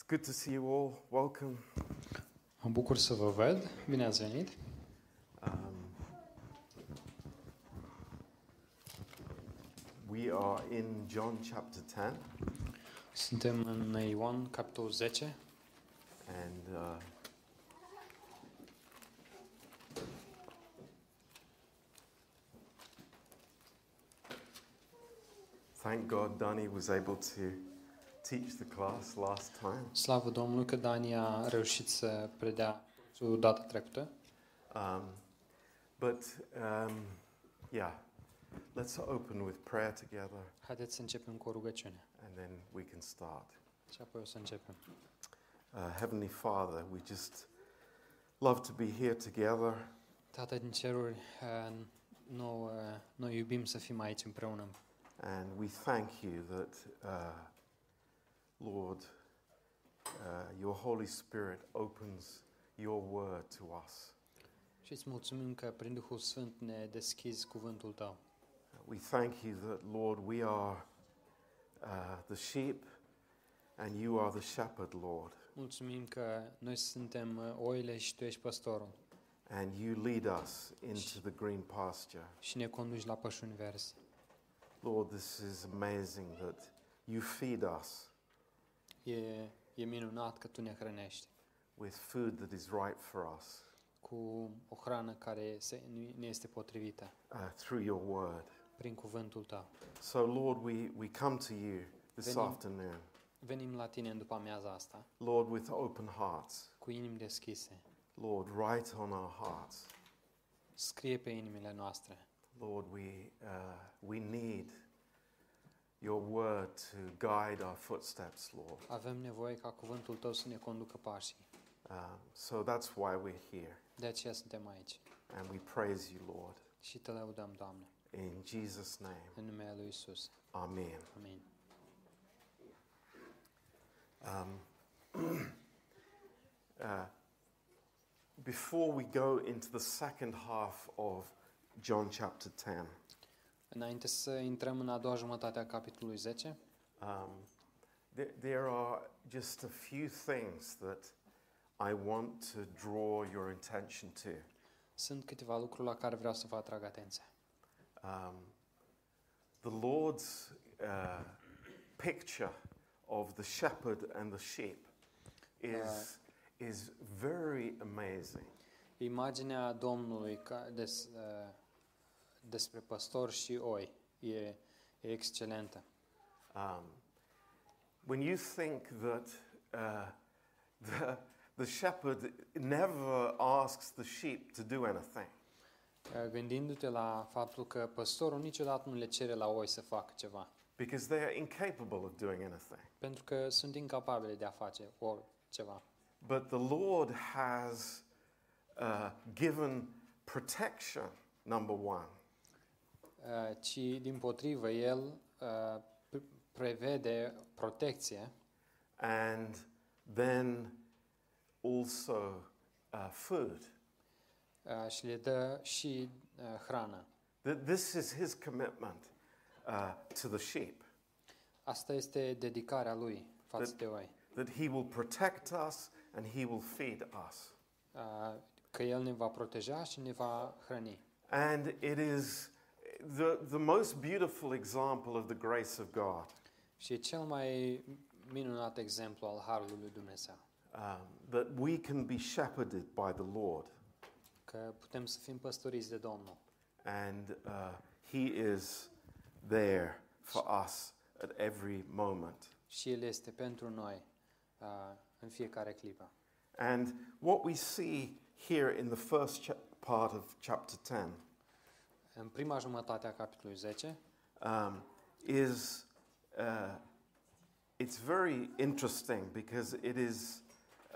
It's good to see you all. Welcome. Mă bucur să vă văd. Bine ați venit. Um, we are in John chapter 10, Suntem în Ioan, capitolul 10. and uh, thank God Danny was able to teach the class last time. Slavă Domnului că Dani a reușit să predea o data trecută. Um, but um, yeah, let's open with prayer together, Haideți să începem cu o rugăciune and then we can start. și apoi o să începem. Uh, Heavenly Father, we just love to be here together. Tată din ceruri, uh, noi, uh, noi iubim să fim aici împreună And we thank you that, uh, Lord, uh, your Holy Spirit opens your word to us. și îți mulțumim că prin Duhul Sfânt ne deschizi cuvântul Tău. We thank you that, Lord, we are uh, the sheep and you are the shepherd, Lord. Mulțumim că noi suntem uh, oile și Tu ești păstorul And you lead us into the green pasture. și ne conduci la pășuni verzi. Lord, this is amazing that you feed us E, e minunat că Tu ne hrănești with food that is right for us cu o hrană care se, ne este potrivită uh, through your word. prin cuvântul Tău. So, Lord, we, we come to you this Venim. afternoon, Venim la Tine în după amiaza asta Lord, with open hearts. cu inimi deschise. Lord, write on our hearts. Scrie pe inimile noastre. Lord, we, uh, we need your word to guide our footsteps, Lord. Avem nevoie ca cuvântul Tău să ne conducă pașii. Um, so that's why we're here. De aceea suntem aici. And we praise you, Lord. Și Te lăudăm, Doamne, In Jesus' name, în numele Lui Isus. Amen. Amin. Um, uh, before we go into the second half of John chapter 10, Înainte să intrăm în a doua jumătate a capitolului 10, um, there, there are just a few things that I want to draw your attention to. sunt câteva lucruri la care vreau să vă atrag atenția. Um, the Lord's uh, picture of the shepherd and the sheep is, is very amazing. Imaginea Domnului ca des, uh, despre păstor și oi e, e excelentă. Um, when you think that uh, the, the shepherd never asks the sheep to do anything, Uh, Gândindu-te la faptul că păstorul niciodată nu le cere la oi să facă ceva, because they are incapable of doing anything. pentru că sunt incapabile de a face oriceva. But the Lord has uh, given protection, number one. Uh, Ci, din potrivă, El uh, pre- prevede protecție and then also uh, food. uh, și le dă și uh, hrană. That this is his commitment uh, to the sheep, Asta este dedicarea Lui față That- de oi. that he will protect us and he will feed us. Uh, Că El ne va proteja și ne va hrăni. And it is the, the most beautiful example of the grace of God. Și e cel mai minunat exemplu al Harului lui Dumnezeu. Um, that we can be shepherded by the Lord. Că putem să fim păstoriți de Domnul. And uh, he is there for us at every moment. Și El este pentru noi uh, în fiecare clipă. And what we see here in the first part of chapter 10 În prima jumătate a capitolului 10 um, is uh, it's very interesting because it is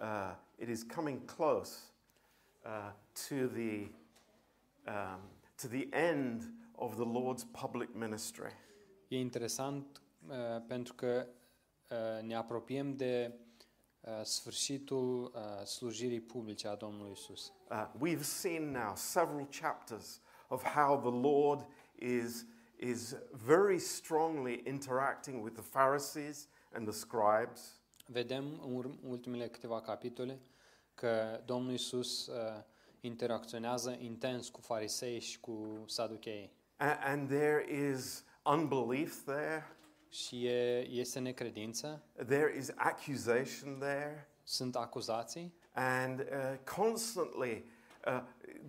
uh, it is coming close uh, to the um, to the end of the Lord's public ministry. e interesant uh, pentru că uh, ne apropiem de uh, sfârșitul uh, slujirii publice a Domnului Isus. Uh, we've seen now several chapters of how the Lord is, is very strongly interacting with the Pharisees and the scribes. vedem în ultimele câteva capitole că Domnul Isus uh, interacționează intens cu farisei și cu saducheii. A- and there is unbelief there, Și e, este necredință, there is accusation there, sunt acuzații and uh, constantly uh,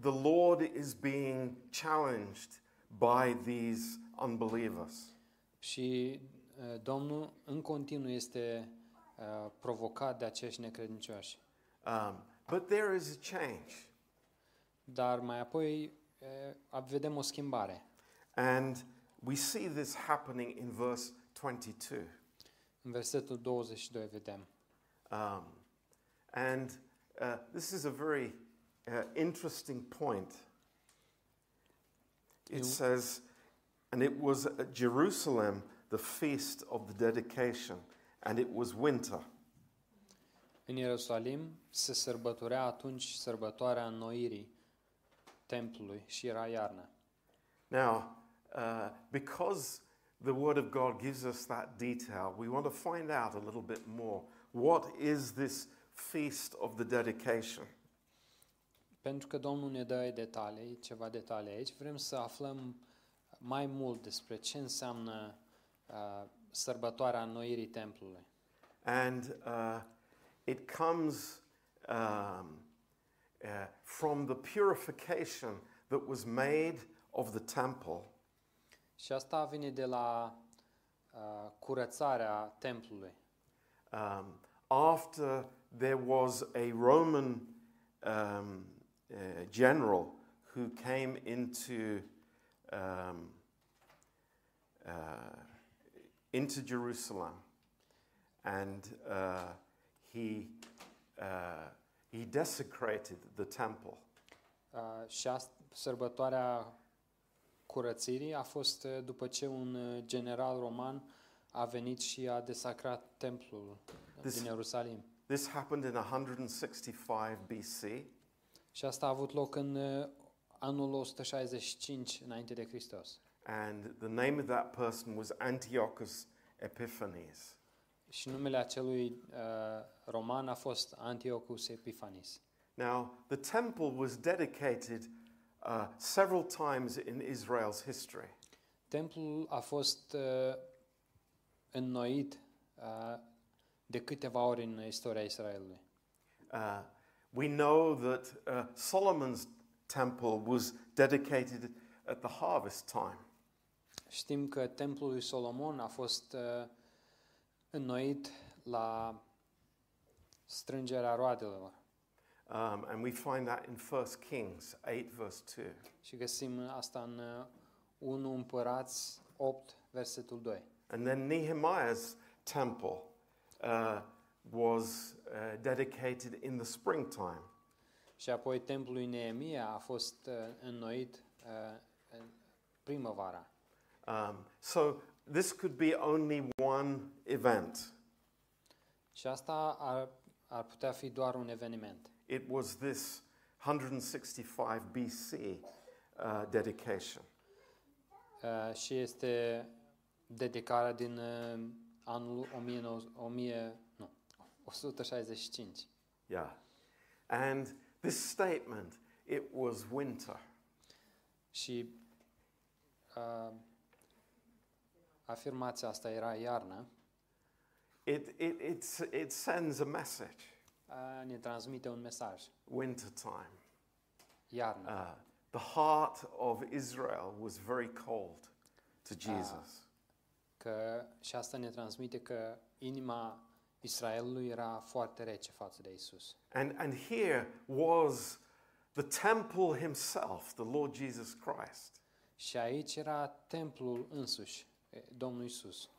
the Lord is being challenged by these unbelievers. și uh, Domnul în continuu este uh, provocat de acești necredincioși. Um, but there is a change. Dar mai apoi uh, vedem o schimbare. And we see this happening in verse 22. În versetul 22 vedem. Um, and uh, this is a very uh, interesting point. It You- says, and it was at Jerusalem the feast of the dedication, and it was winter. În Ierusalim se sărbătorea atunci sărbătoarea înnoirii templului și era iarnă. Now, uh, because the Word of God gives us that detail, we want to find out a little bit more. What is this feast of the dedication? Pentru că Domnul ne dă detalii, ceva detalii aici, vrem să aflăm mai mult despre ce înseamnă uh, sărbătoarea înnoirii templului. And uh, it comes um, uh, from the purification that was made of the temple Și asta vine de la uh, curățarea templului. um, after there was a Roman um, uh, general who came into um, uh, into Jerusalem, and uh, he uh, he desecrated the temple. Și sărbătoarea curățirii a fost după ce un general roman a venit și a desacrat templul This- din Ierusalim. This happened in 165 BC, Și asta a avut loc în uh, anul 165 înainte de Hristos. and the name of that person was Antiochus Epiphanes. Și numele acelui uh, roman a fost Antiochus Epiphanes. Now, the temple was dedicated uh, several times in Israel's history. Templul a fost uh, înnoit uh, de câteva ori în istoria Israelului. Uh, we know that uh, Solomon's temple was dedicated at the harvest time. Știm că templul lui Solomon a fost uh, înnoit la strângerea roadelor Um, and we find that in 1 Kings 8, verse 2. și găsim asta în uh, 1 Împărați 8, versetul 2. And then Nehemiah's temple uh, was uh, dedicated in the springtime. Și apoi templul lui Neemia a fost uh, înnoit uh, în primăvara. Um, so this could be only one event. Și asta ar, ar putea fi doar un eveniment. It was this 165 BC uh, dedication. Uh, și este dedicarea din uh, anul 1900, 1000, nu, 165. Yeah. And this statement, it was winter. Și uh, afirmația asta era iarnă, It, it, it's, it sends a message uh, ne transmite un mesaj. winter time. Iarnă. Uh, the heart of Israel was very cold to Jesus. Că, și asta ne transmite că inima Israelului era foarte rece față de Isus. And, and here was the temple himself, the Lord Jesus Christ. Și aici era templul însuși, e, Domnul Isus.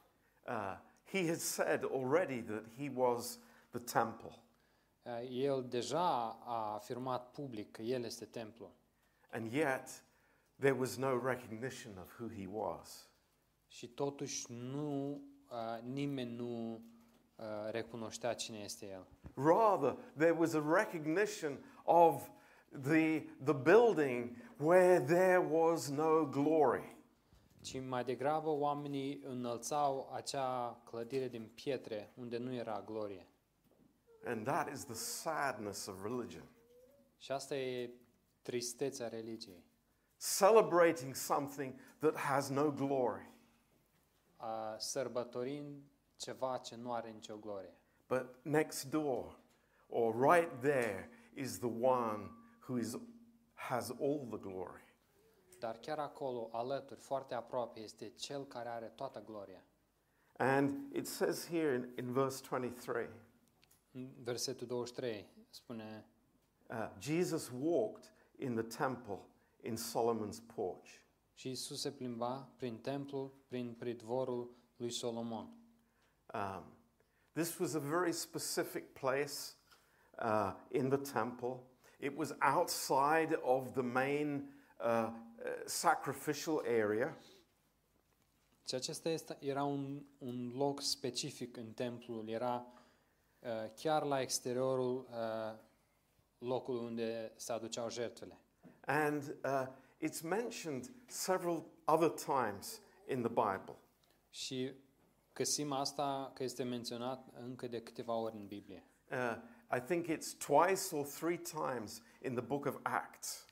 Uh, he had said already that he was the temple. Uh, El deja a afirmat public că El este templul. And yet, there was no recognition of who he was. Și totuși nu, uh, nimeni nu uh, recunoștea cine este El. Rather, there was a recognition of the, the building where there was no glory. ci mai degrabă oamenii înălțau acea clădire din pietre unde nu era glorie. And that is the sadness of religion. Și asta e tristețea religiei. Celebrating something that has no glory. A sărbătorind ceva ce nu are nicio glorie. But next door, or right there, is the one who is, has all the glory. Dar chiar acolo, alături, foarte aproape, este cel care are toată gloria. And it says here in, in verse 23 În versetul 23 spune uh, Jesus walked in the temple in Solomon's porch. și Isus se plimba prin templu, prin pridvorul lui Solomon. Um, this was a very specific place uh, in the temple. It was outside of the main uh, uh, sacrificial area. Și acesta este, era un, un loc specific în templul, era uh, chiar la exteriorul uh, locului unde se aduceau jertfele. And uh, it's mentioned several other times in the Bible. Și găsim asta că este menționat încă de câteva ori în Biblie. Uh, I think it's twice or three times in the book of Acts.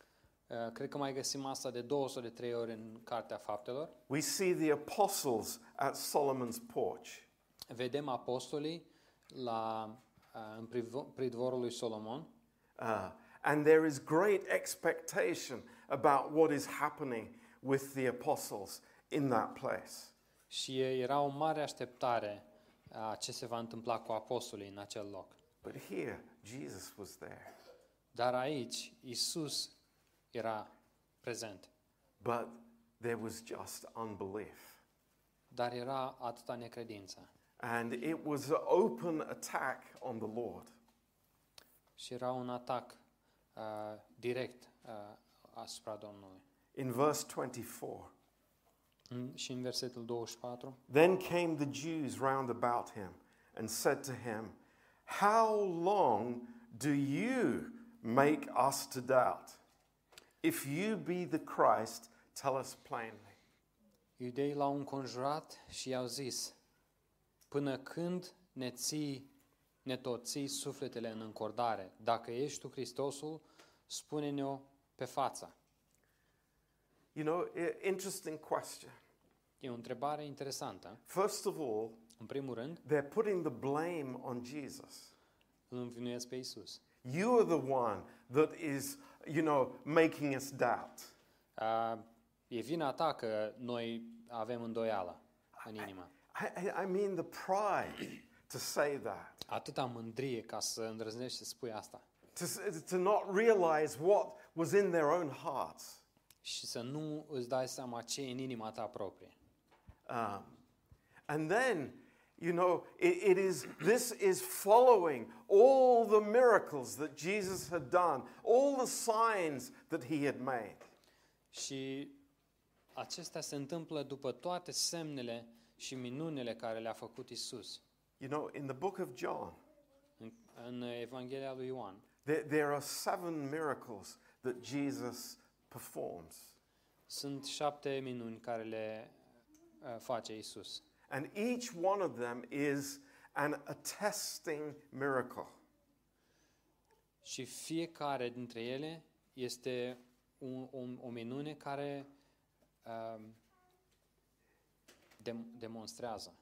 Uh, cred că mai găsim asta de două sau de trei ori în Cartea Faptelor. We see the apostles at Solomon's porch. Vedem apostolii la, uh, în pridvorul lui Solomon Uh, and there is great expectation about what is happening with the apostles in that place. Și era o mare așteptare a ce se va întâmpla cu apostolii în acel loc. But here, Jesus was there. Dar aici, Isus era prezent. But there was just unbelief. Dar era atâta necredință. And it was an open attack on the Lord. Și era un atac uh, direct uh, asupra Domnului. In verse 24, În- Și în versetul 24, then came the Jews round about him and said to him, How long do you make us to doubt? If you be the Christ, tell us plainly. iudeii l-au înconjurat și i-au zis, Până când ne ții, ne tot ții sufletele în încordare? Dacă ești tu Hristosul, spune-ne-o pe față. You know, i- interesting question. E o întrebare interesantă. First of all, În primul rând, they're putting the blame on Jesus. îl învinuiesc pe Isus. You are the one that is, you know, making us doubt. Uh, e vina ta că noi avem îndoială în inimă. I, I- I mean, the pride to say that, Atâta mândrie ca să îndrăznești să spui asta. to, s- to not realize what was in their own hearts. Și să nu îți dai seama ce e în inima ta proprie. Um, and then, you know, it, it is, this is following all the miracles that Jesus had done, all the signs that he had made. Și acestea se întâmplă după toate semnele și minunile care le-a făcut Isus. You know, in the book of John, În, în Evanghelia lui Ioan there, there are seven miracles that Jesus performs. sunt șapte minuni care le uh, face Isus. And each one of them is an attesting miracle. Și fiecare dintre ele este un, un, o minune care um, dem, demonstrează.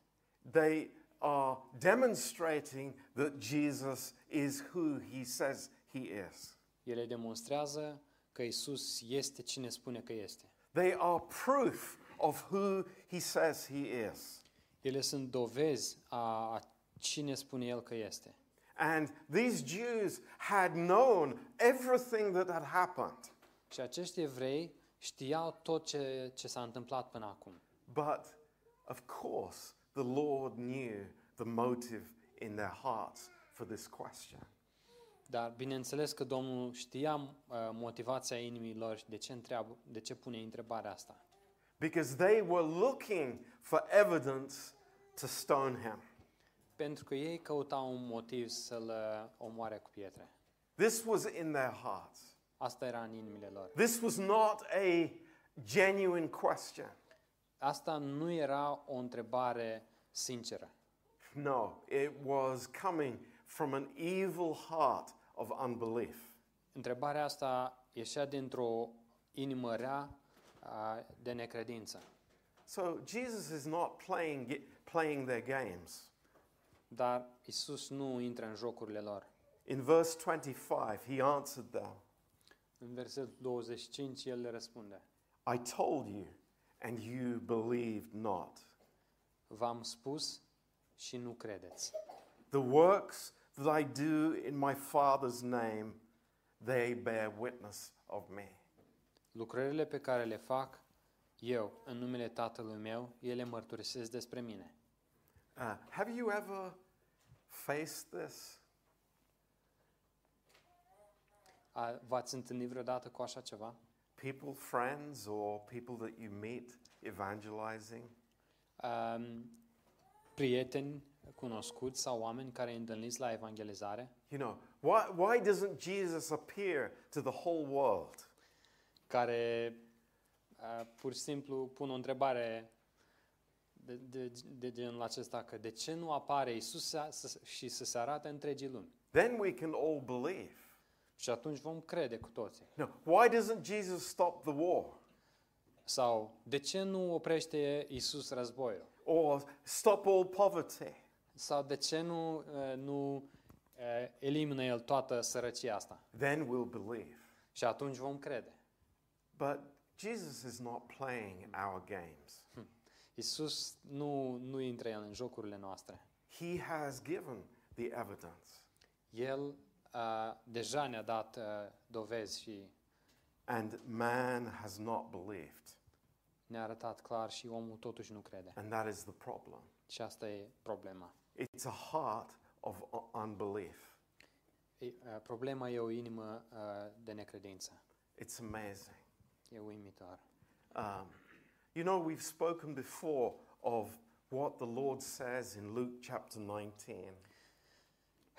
They are demonstrating that Jesus is who he says he is. Ele demonstrează că Isus este cine spune că este. They are proof of who he says he is. Ele sunt dovezi a, a cine spune El că este. And these Jews had known everything that had happened, Și acești evrei știau tot ce, ce s-a întâmplat până acum. but of course, the Lord knew the motive in their hearts for this question. Dar bineînțeles că Domnul știa uh, motivația inimii lor și de ce, întreabă, de ce pune întrebarea asta. Because they were looking for evidence to stone him. Pentru că ei căutau un motiv să-l uh, omoare cu pietre. This was in their hearts. Asta era în inimile lor. This was not a genuine question. Asta nu era o întrebare sinceră. No, it was coming from an evil heart of unbelief. Întrebarea asta ieșea dintr-o inimă rea a, de necredință. So Jesus is not playing, playing their games. Dar Isus nu intră în jocurile lor. In verse 25, he answered them În versetul 25 el le răspunde. I told you, and you believed not. V-am spus și nu credeți. The works that I do in my Father's name, they bear witness of me. Lucrările pe care le fac eu în numele Tatălui meu, ele mărturisesc despre mine. Uh, have you ever faced this? A, v-ați întâlnit vreodată cu așa ceva? People, friends, or people that you meet evangelizing? Um, prieteni cunoscuți sau oameni care îi întâlniți la evangelizare? You know, why, why doesn't Jesus appear to the whole world? care uh, pur și simplu pun o întrebare de, de, de genul acesta, că de ce nu apare Isus să- să- și să se arate întregii lumi? Then we can all believe. Și atunci vom crede cu toții. No, why doesn't Jesus stop the war? Sau de ce nu oprește Isus războiul? Or stop all poverty? Sau de ce nu, uh, nu uh, elimină El toată sărăcia asta? Then we'll believe. Și atunci vom crede. But Jesus is not playing our games. Isus nu, nu intră El în jocurile noastre. He has given the evidence. El uh, deja ne-a dat uh, dovezi și And man has not believed. ne-a arătat clar și omul totuși nu crede. And that is the problem. Și asta e problema. It's a heart of u- unbelief. E, uh, problema e o inimă uh, de necredință. It's amazing. E uimitor. Um, you know, we've spoken before of what the Lord says in Luke chapter 19.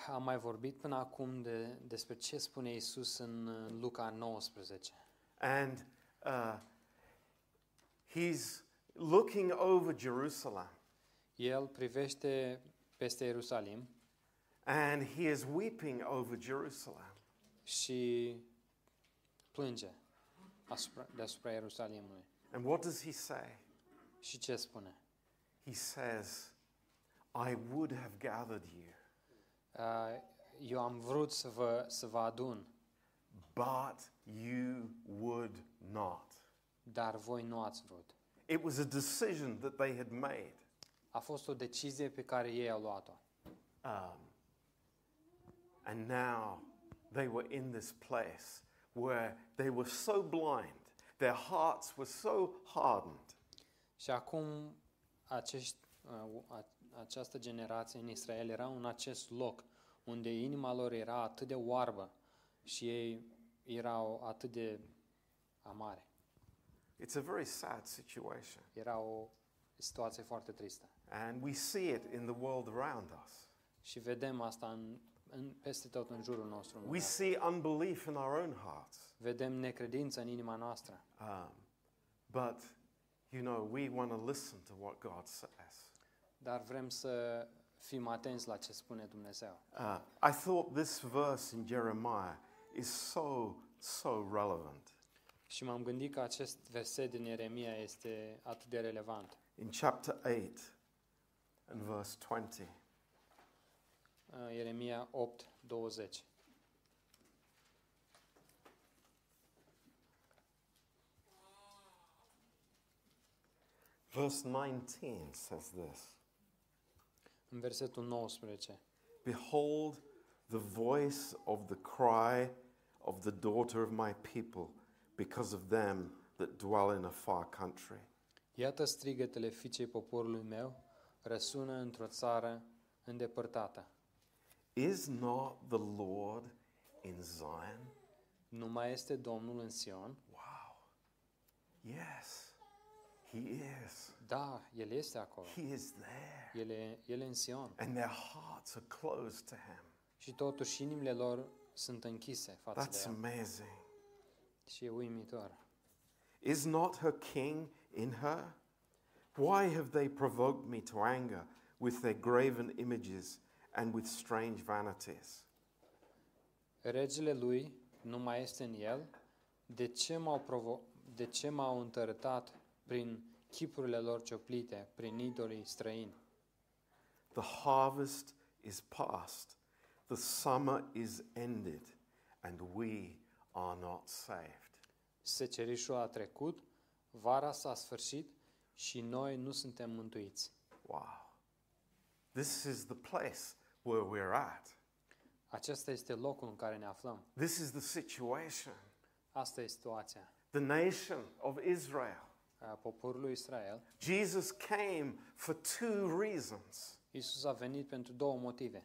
Am mai vorbit până acum de, despre ce spune Isus în uh, Luca 19. And uh, he's looking over Jerusalem El privește peste Ierusalim and he is weeping over Jerusalem. și plânge asupra, deasupra Ierusalimului. And what does he say? Și ce spune? He says, I would have gathered you, Uh, eu am vrut să vă, să vă adun, but you would not. dar voi nu ați vrut. It was a decision that they had made. A fost o decizie pe care ei au luat-o. Um, and now they were in this place where they were so blind, their hearts were so hardened, Și acum acești, uh, a- această generație în Israel era în acest loc unde inima lor era atât de oarbă și ei erau atât de amare. It's a very sad situation. Era o situație foarte tristă. And we see it in the world around us. Și vedem asta în, în, peste tot în jurul nostru. în We lume. see unbelief in our own hearts. Vedem necredință în inima noastră. Um, but, you know, we want to listen to what God says. Dar vrem să fim atenți la ce spune Dumnezeu. Uh, I thought this verse in Jeremiah is so, so relevant. Și m-am gândit că acest verset din Ieremia este atât de relevant. In chapter 8 and verse 20. Uh, Ieremia 8, 20. Verse 19 says this În versetul 19. Behold the voice of the cry of the daughter of my people because of them that dwell in a far country. Iată strigătele fiicei poporului meu, răsună într-o țară îndepărtată. Is not the Lord in Zion? Nu mai este Domnul în Sion? Wow. Yes, He is. Da, El este acolo. He is there. El e, el e în Sion. And their hearts are closed to Him. Și totuși inimile lor sunt închise față de That's El. amazing. Și e uimitor. Is not her king in her? Why have they provoked me to anger with their graven images and with strange vanities? Regele lui nu mai este în el. De ce m-au, provo- de ce m-au întărătat prin chipurile lor cioplite, prin idolii străini? The harvest is past, the summer is ended, and we are not saved. Secerișul a trecut, vara s-a sfârșit și noi nu suntem mântuiți. Wow. This is the place where we're at. Acesta este locul în care ne aflăm. This is the situation. Asta e situația The nation of Israel. a poporului Israel. Jesus came for two reasons. Isus a venit pentru două motive.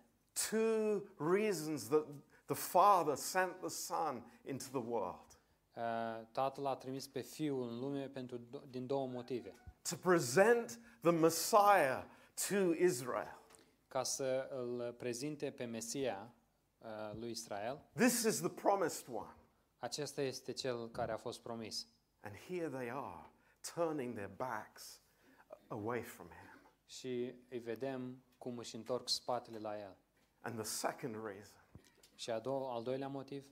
Two reasons that the Father sent the Son into the world Uh, Tatăl a trimis pe Fiul în lume pentru, do- din două motive. To present the Messiah to Israel. Ca să îl prezinte pe Mesia uh, lui Israel. This is the promised one. Acesta este cel care a fost promis. And here they are, turning their backs away from him. Și îi vedem cum își întorc spatele la el. And the second reason, Și a do- al doilea motiv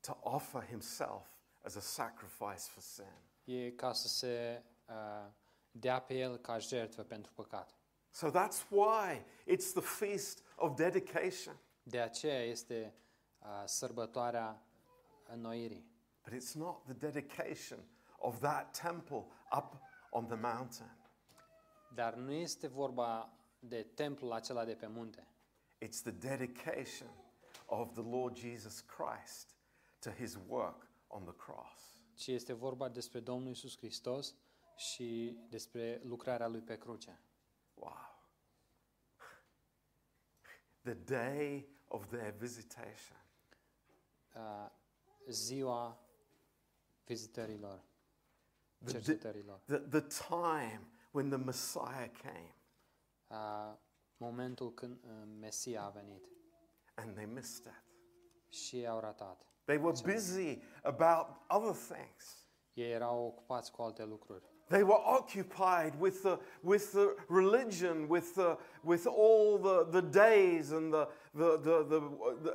to offer himself as a sacrifice for sin. e ca să se uh, dea pe el ca jertfă pentru păcat. So that's why it's the feast of dedication. De aceea este uh, sărbătoarea înnoirii. But it's not the dedication of that temple up on the mountain. Dar nu este vorba de templul acela de pe munte, It's the dedication of the Lord Jesus Christ to his work on the cross. ci este vorba despre Domnul Isus Hristos și despre lucrarea lui pe cruce. Wow. The day of their visitation. Uh, ziua vizitărilor, The, cercetărilor, the, the time when the Messiah came uh, momentul când uh, Mesia a venit and they missed it. și ei au ratat. They were busy about other things. Ei erau ocupați cu alte lucruri. They were occupied with the, with the religion, with, the, with all the, the days and the, the, the, the,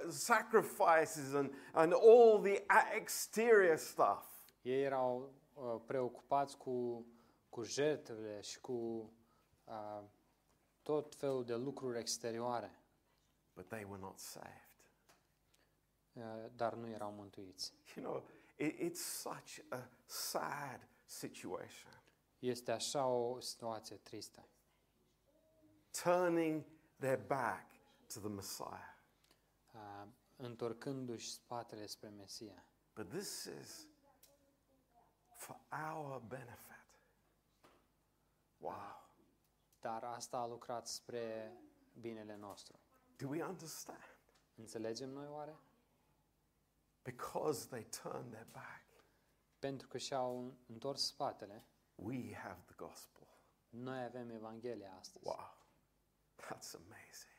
the sacrifices and, and all the exterior stuff. Ei erau uh, preocupați cu, cu jertfele și cu uh, tot felul de lucruri exterioare, But they were not saved. uh, dar nu erau mântuiți. You know, it, it's such a sad situation. Este așa o situație tristă. Turning their back to the Messiah. Uh, întorcându-și spatele spre Mesia. But this is for our benefit. Wow. Dar asta a lucrat spre binele nostru. Do we understand? Înțelegem noi oare? Because they turned their back, Pentru că și-au întors spatele, we have the gospel. noi avem Evanghelia astăzi. Wow. That's amazing.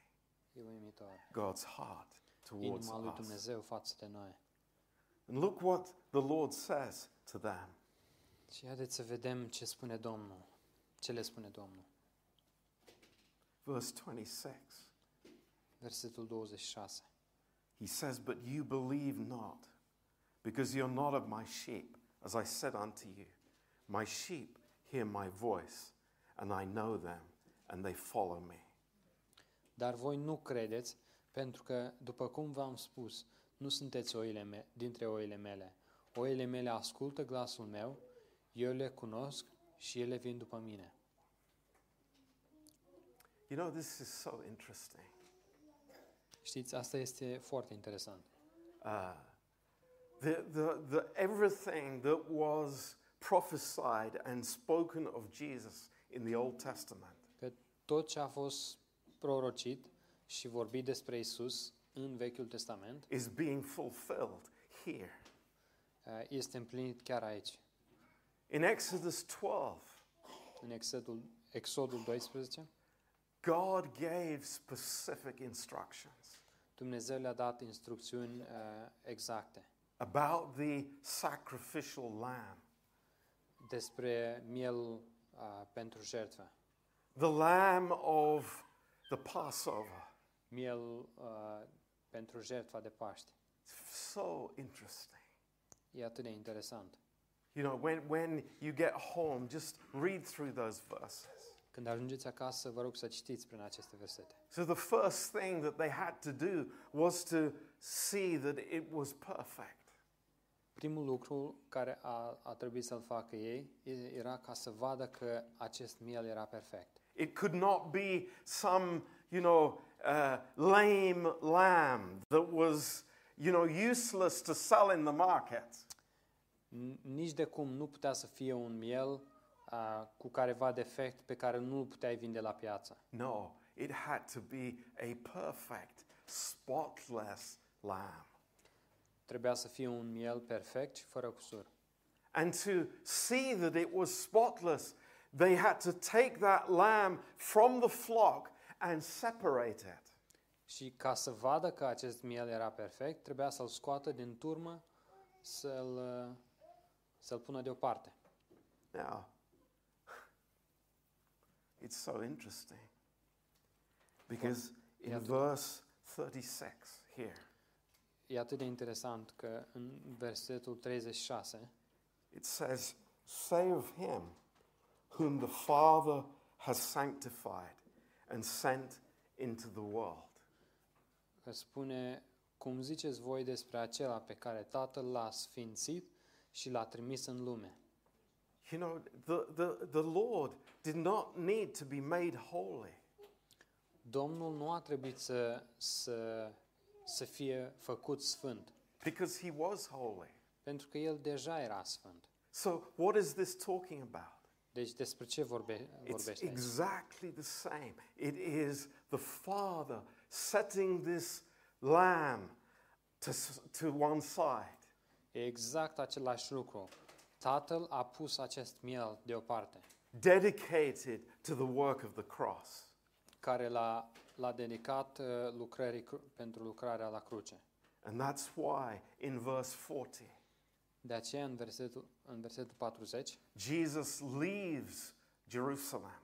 E uimitor. God's heart towards Inima lui us. Dumnezeu față de noi. And look what the Lord says to them. Și haideți să vedem ce spune Domnul. Ce le spune Domnul? Verse 26. Versetul 26. He says, But you believe not, because you're not of my sheep, as I said unto you. My sheep hear my voice, and I know them, and they follow me. Dar voi nu credeți, pentru că, după cum v-am spus, nu sunteți oile me- dintre oile mele. Oile mele ascultă glasul meu, eu le cunosc și ele vin după mine. You know, this is so interesting. Știți, asta este foarte interesant. Uh, the, the, the, everything that was prophesied and spoken of Jesus in the Old Testament Că tot ce a fost prorocit și vorbit despre Isus în Vechiul Testament is being fulfilled here. uh, este împlinit chiar aici. In Exodus 12, În Exodul, Exodul 12, God gave specific instructions Dumnezeu le-a dat instrucțiuni uh, exacte about the sacrificial lamb. Despre miel uh, pentru jertfă. the lamb of the Passover. Miel uh, pentru jertfa de Paște. So interesting. E atât de interesant. You know, when, when you get home, just read through those verses. Când ajungeți acasă, vă rog să citiți prin aceste versete. So, the first thing that they had to do was to see that it was perfect. Primul lucru care a, a trebuit să-l facă ei e- era ca să vadă că acest miel era perfect. It could not be some, you know, uh, lame lamb that was, you know, useless to sell in the market. N- Nici de cum nu putea să fie un miel uh, cu careva defect pe care nu îl puteai vinde la piață. No, it had to be a perfect, spotless lamb. Trebuia să fie un miel perfect și fără cusur. And to see that it was spotless, they had to take that lamb from the flock and separate it. Și ca să vadă că acest miel era perfect, trebuia să-l scoată din turmă, să-l, să-l pună deoparte. Now, it's so interesting because in verse 36 here, E atât de interesant că în versetul 36 it says, Save him whom the Father has sanctified and sent into the world. că spune, cum ziceți voi despre acela pe care Tatăl l-a sfințit și l-a trimis în lume. You know, the, the, the Lord did not need to be made holy. Domnul nu a trebuit să, să, să fie făcut sfânt, because he was holy. pentru că el deja era sfânt. So, what is this talking about? Deci despre ce vorbe, It's vorbește aici? exactly the same. It is the Father setting this lamb to, s- to one side. E exact același lucru. Tatăl a pus acest miel deoparte, dedicated to the work of the cross. care l-a, l-a dedicat uh, lucrării cru- pentru lucrarea la cruce. And that's why in verse 40, De aceea, în versetul, în versetul 40, Jesus leaves Jerusalem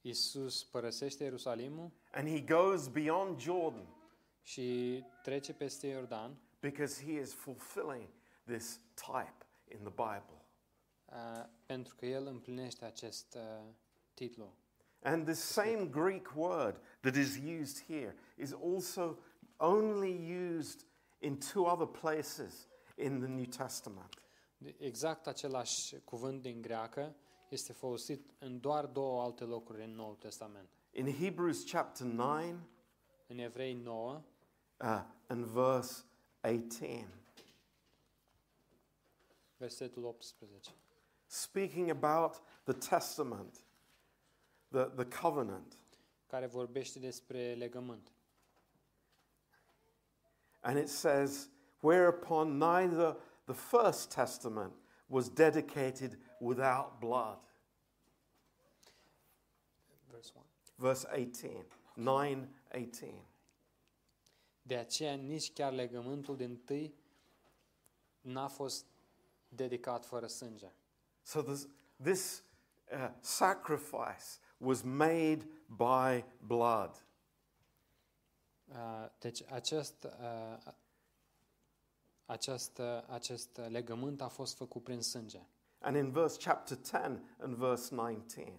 Iisus părăsește Ierusalimul and he goes beyond Jordan și trece peste Iordan, because he is fulfilling this type in the Bible. uh, pentru că el împlinește acest uh, titlu. And the same Greek word that is used here is also only used in two other places in the New Testament. Exact același cuvânt din greacă este folosit în doar două alte locuri în Noul Testament. In Hebrews chapter 9 În Evrei 9 uh, and verse 18, versetul 18. speaking about the testament, the, the covenant. Care vorbește despre legământ. And it says, Whereupon neither the first testament was dedicated without blood. Verse 1. Verse 18, 9 18. De aceea nici chiar legământul din tâi n-a fost dedicat fără sânge. So this, this uh, sacrifice was made by blood. Uh, Deci acest, uh, acest, uh, acest legământ a fost făcut prin sânge. And in verse chapter 10 and verse 19,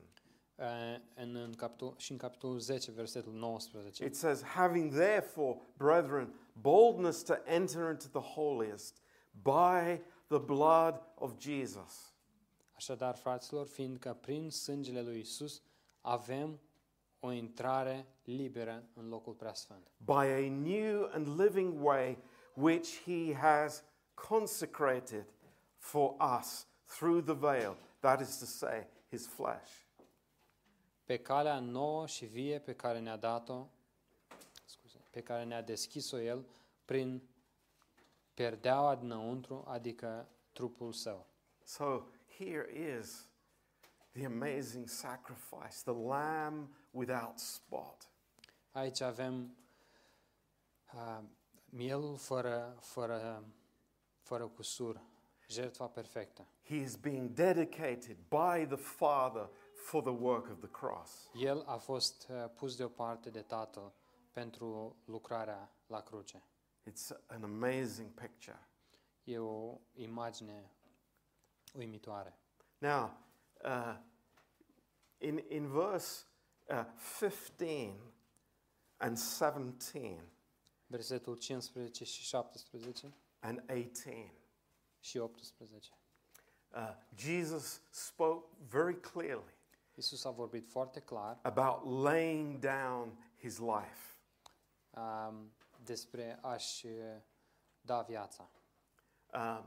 Uh, În, în capitol, și în capitolul 10, versetul 19, it says, Having therefore, brethren, boldness to enter into the holiest by the blood of Jesus. Așadar, fraților, fiindcă prin sângele lui Isus avem o intrare liberă în locul preasfânt. by a new and living way which he has consecrated for us through the veil, that is to say, his flesh. Pe calea nouă și vie pe care ne-a dat-o, scuze, pe care ne-a deschis-o El prin perdeaua dinăuntru, adică trupul său. So here is the amazing sacrifice, the lamb without spot. Aici avem uh, mielul fără, fără, fără cusur, jertfa perfectă. He is being dedicated by the Father for the work of the cross. El a fost uh, pus deoparte de Tatăl pentru lucrarea la cruce. It's an amazing picture. E o imagine uimitoare. Now, uh, in, in verse uh, 15 and 17 Versetul 15 și 17 and 18, și 18. uh, Jesus spoke very clearly Isus a vorbit foarte clar about laying down his life. um, despre a-și da viața. Um,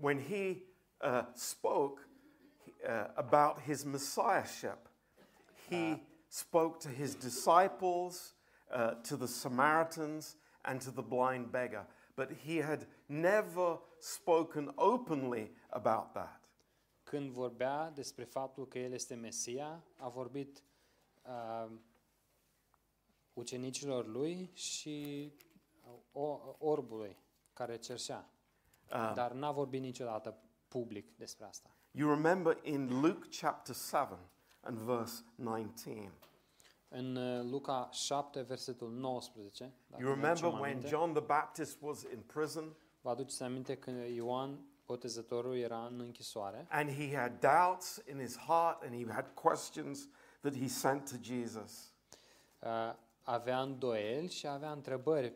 when he uh, spoke uh, about his messiahship, he spoke to his disciples, uh, to the Samaritans, and to the blind beggar. But he had never spoken openly about that. Când vorbea despre faptul că El este Mesia, a vorbit uh, ucenicilor lui și orbului care cerșea. Um, Dar n-a vorbit niciodată public despre asta. You remember in Luke chapter 7 and verse 19. În uh, Luca 7, versetul 19, dacă You remember when John the Baptist was in prison vă aduceți aminte când Ioan Botezătorul era în închisoare and he had doubts in his heart and he had questions that he sent to Jesus. uh, avea îndoieli și avea întrebări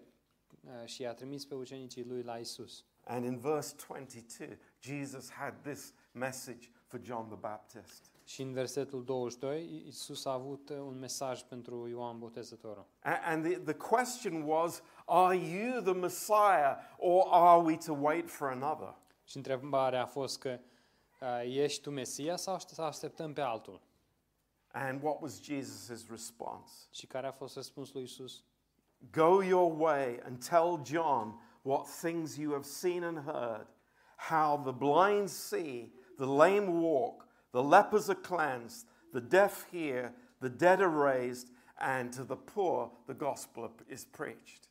uh, și i-a trimis pe ucenicii lui la Isus. And in verse 22, Jesus had this message for John the Baptist. Și în versetul 22, Isus a avut uh, un mesaj pentru Ioan Botezătorul. A- And the, the question was, Are you the Messiah or are we to wait for another? Și întrebarea a fost că uh, ești tu Mesia sau să așteptăm pe altul? And what was Jesus' response? Și care a fost răspunsul lui Isus? Go your way and tell John what things you have seen and heard, how the blind see, the lame walk, the lepers are cleansed, the deaf hear, the dead are raised, and to the poor the gospel is preached.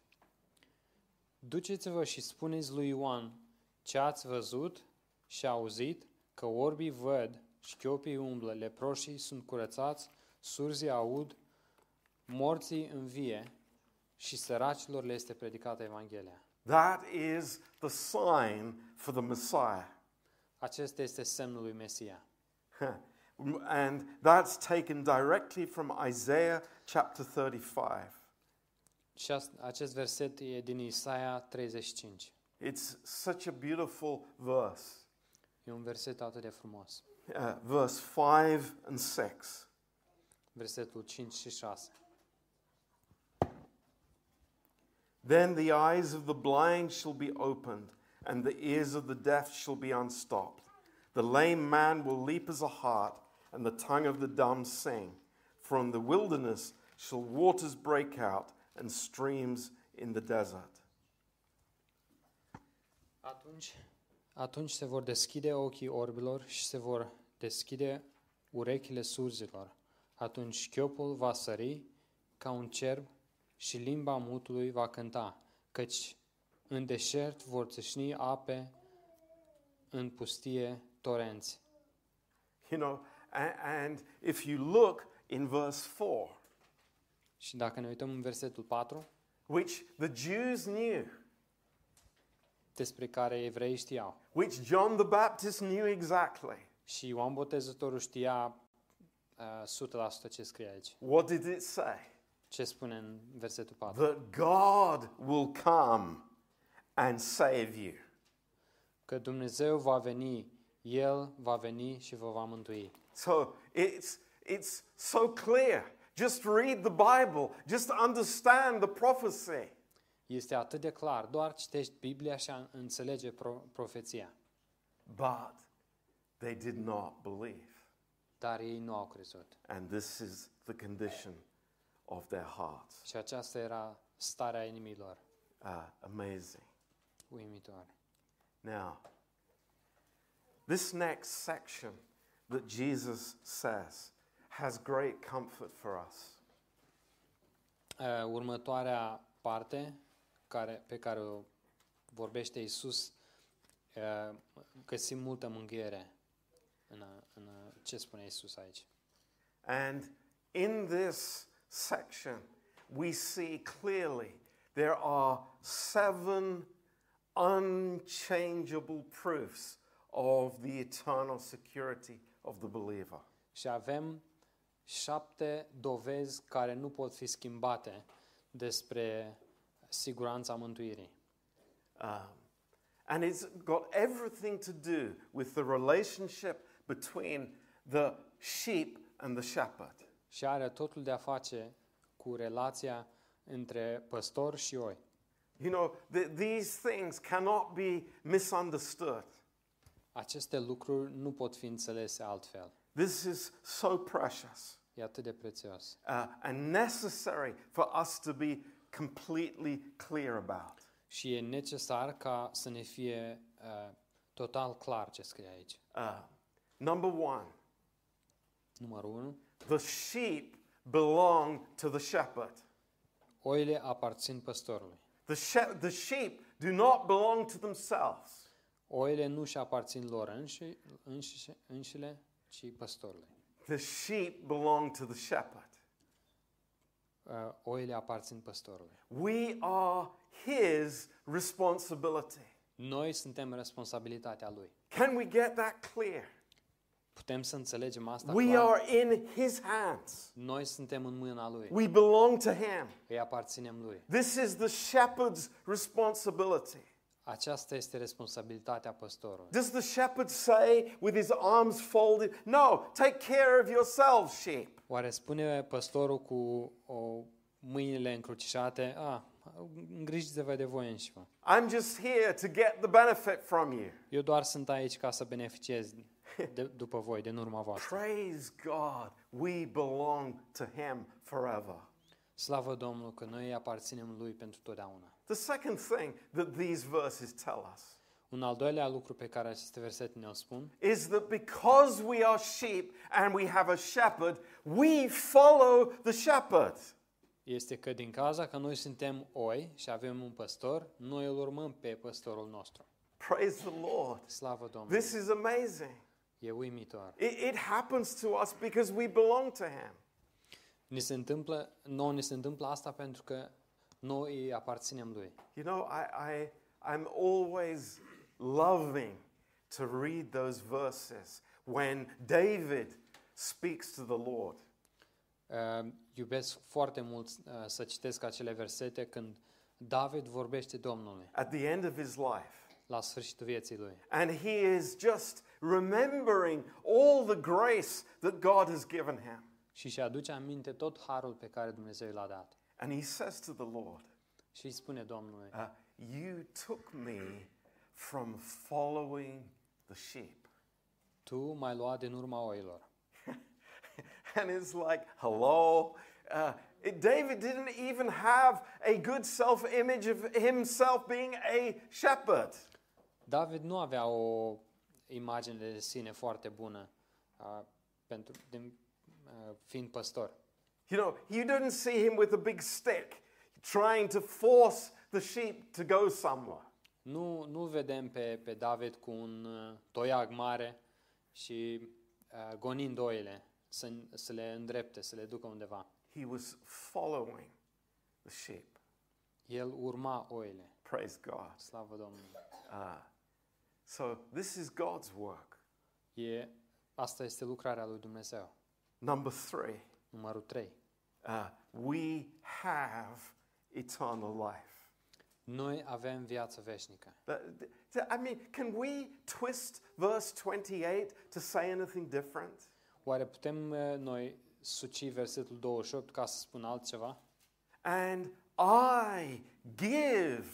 Duceți-vă și spuneți lui Ioan ce ați văzut și auzit, că orbii văd, șchiopii umblă, leproșii sunt curățați, surzii aud, morții învie și săracilor le este predicată Evanghelia. That is the sign for the Messiah. Acesta este semnul lui Mesia. and that's taken directly from Isaiah chapter 35. Și as- acest verset e din Isaia 35. It's such a beautiful verse. E un verset atât de frumos. Uh, verse 5 and 6. Versetul 5 și 6. Then the eyes of the blind shall be opened, and the ears of the deaf shall be unstopped. The lame man will leap as a hart, and the tongue of the dumb sing. From the wilderness shall waters break out, and streams in the desert. Atunci, atunci se vor deschide ochii orbilor și se vor deschide urechile surzilor. Atunci șchiopul va sări ca un cerb și limba mutului va cânta, căci în deșert vor țâșni ape, în pustie torenți. You know, and, and if you look in verse 4, Și dacă ne uităm în versetul 4, which the Jews knew, despre care evreii știau, which John the Baptist knew exactly, și Ioan Botezătorul știa uh, 100% ce scrie aici. what did it say? Ce spune în versetul 4? That God will come and save you. Că Dumnezeu va veni, El va veni și vă va mântui. So it's, it's so clear. Just read the Bible, just understand the prophecy. Este atât de clar, doar citești Biblia și a- înțelege pro- profeția. But they did not believe. Dar ei nu au crezut. And this is the condition of their hearts. Și aceasta era starea inimilor, Uh, amazing. Uimitoare. Now, this next section that Jesus says has great comfort for us. Uh, următoarea parte care, pe care o vorbește Isus, uh, găsim multă mângâiere în, a- în ce spune Isus aici. And in this section, we see clearly there are seven unchangeable proofs of the eternal security of the believer. Și avem șapte dovezi care nu pot fi schimbate despre siguranța mântuirii. Um, and it's got everything to do with the relationship between the sheep and the shepherd. Și are totul de a face cu relația între păstor și oi. You know, th- these things cannot be misunderstood. Aceste lucruri nu pot fi înțelese altfel. This is so precious E atât de prețios. uh, and necessary for us to be completely clear about. Și e necesar ca să ne fie uh, total clar ce scrie aici. Uh, number one, Numărul 1. the sheep belong to the shepherd. Oile aparțin păstorului. The, she- the sheep do not belong to themselves. Oile nu și aparțin lor înși, înșișe, înșile, ci păstorului. The sheep belong to the shepherd. Uh, oile aparțin păstorului. We are his responsibility. Noi suntem responsabilitatea lui. Can we get that clear? Putem să înțelegem asta We clar? are in his hands. Noi suntem în mâna lui. We belong to him. Îi aparținem lui. This is the shepherd's responsibility. Aceasta este responsabilitatea păstorului. Does the shepherd say with his arms folded, No, take care of yourselves, sheep? Oare spune păstorul cu o mâinile încrucișate, a, îngrijiți-vă de voi înși vă. I'm just here to get the benefit from you. Eu doar sunt aici ca să beneficiez de, după voi, din urma voastră. Praise God, we belong to him forever. Slavă Domnului că noi îi aparținem lui pentru totdeauna. The second thing that these verses tell us Un al doilea lucru pe care aceste versete ne-o spun is that because we are sheep and we have a shepherd, we follow the shepherd. este că din cauza că noi suntem oi și avem un păstor, noi îl urmăm pe păstorul nostru. Praise the Lord. Slavă Domnului! This is amazing. It, it happens to us because we belong to him. Ni se întâmplă, nouă ni se întâmplă asta pentru că noi îi aparținem lui. You know, I, I, I'm always loving to read those verses when David speaks to the Lord. Uh, iubesc foarte mult uh, să citesc acele versete când David vorbește Domnului at the end of his life. la sfârșitul vieții lui. And he is just remembering all the grace that God has given him. Și își aduce aminte tot harul pe care Dumnezeu l-a dat. And he says to the Lord, Și îi spune Domnului, uh, You took me from following the sheep. Tu m-ai luat din urma oilor. And it's like, Hello? Uh, David didn't even have a good self image of himself being a shepherd. David nu avea o imagine de sine foarte bună uh, pentru, din, uh, fiind păstor. You know, you didn't see him with a big stick trying to force the sheep to go somewhere. Nu, nu vedem pe, pe David cu un uh, toiag mare și uh, gonind oile să, să le îndrepte, să le ducă undeva. He was following the sheep. El urma oile. Praise God. Slavă Domnului. Uh, so, this is God's work. E, asta este lucrarea lui Dumnezeu. Number three, Numărul 3. uh, we have eternal life. Noi avem viață veșnică. That- th- I mean, can we twist verse 28 to say anything different? Oare putem uh, noi suci versetul 28 ca să spun altceva? And I give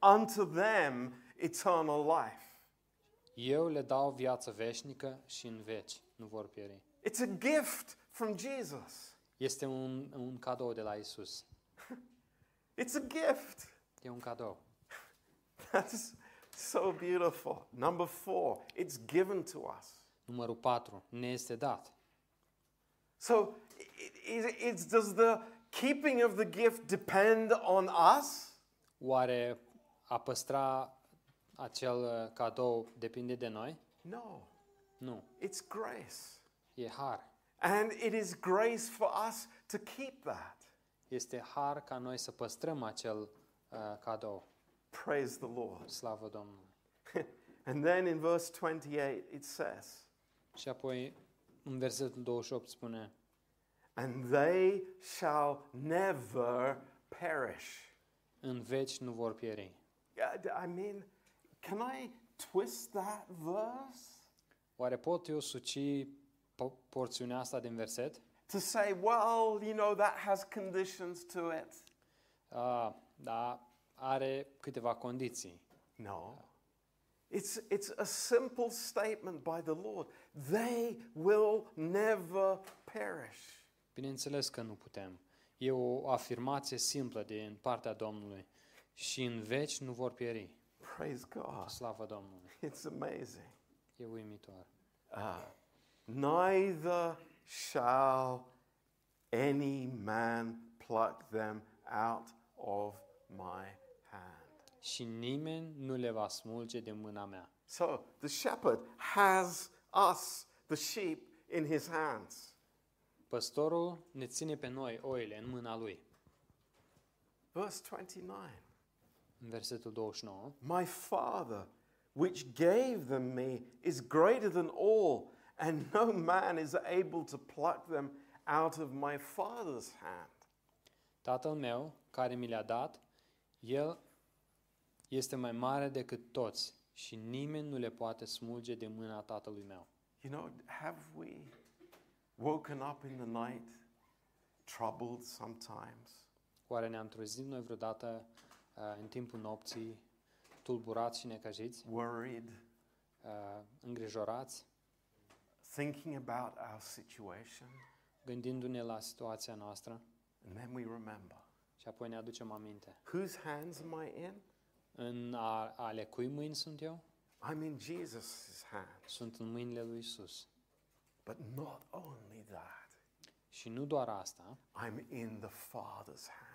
unto them eternal life. Eu le dau viață veșnică și în veci nu vor pieri. It's a gift from Jesus. Este un, un cadou de la Isus. It's a gift. E un cadou. That's so beautiful. Number four, it's given to us. Numărul 4. Ne este dat. So, i- i- it's, does the keeping of the gift depend on us? Oare a păstra acel uh, cadou depinde de noi? No, Nu. it's grace. E har. And it is grace for us to keep that. Este har ca noi să păstrăm acel uh, cadou. Praise the Lord. Slavă Domnului. And then in verse 28 it says, Și apoi în versetul 28 spune And they shall never perish. în veci nu vor pieri. I mean, can I twist that verse? Oare pot eu suci po- porțiunea asta din verset? To say, well, you know, that has conditions to it. Uh, da, are câteva condiții. No. It's, it's a simple statement by the Lord. They will never perish. Bineînțeles că nu putem. E o afirmație simplă din partea Domnului. Și în veci nu vor pieri. Praise God. Slavă Domnului. It's amazing. E uimitor. Uh, neither shall any man pluck them out of my hand. Și nimeni nu le va smulge de mâna mea. So the shepherd has us, the sheep, in his hands. Păstorul ne ține pe noi oile în mâna lui. Verse 29 În versetul 29. My Father, which gave them me, is greater than all, and no man is able to pluck them out of my Father's hand. Tatăl meu, care mi le-a dat, el este mai mare decât toți și nimeni nu le poate smulge de mâna tatălui meu. You know, have we woken up in the night troubled sometimes? Oare ne-am trezit noi vreodată uh, în timpul nopții tulburați și necăjiți, worried, uh, îngrijorați, thinking about our situation, gândindu-ne la situația noastră and then we remember și apoi ne aducem aminte. whose hands am I in? În a, ale cui mâini sunt eu? I'm in Jesus' hands. Sunt în mâinile lui Isus. But not only that, Și nu doar asta, I'm in the Father's hands.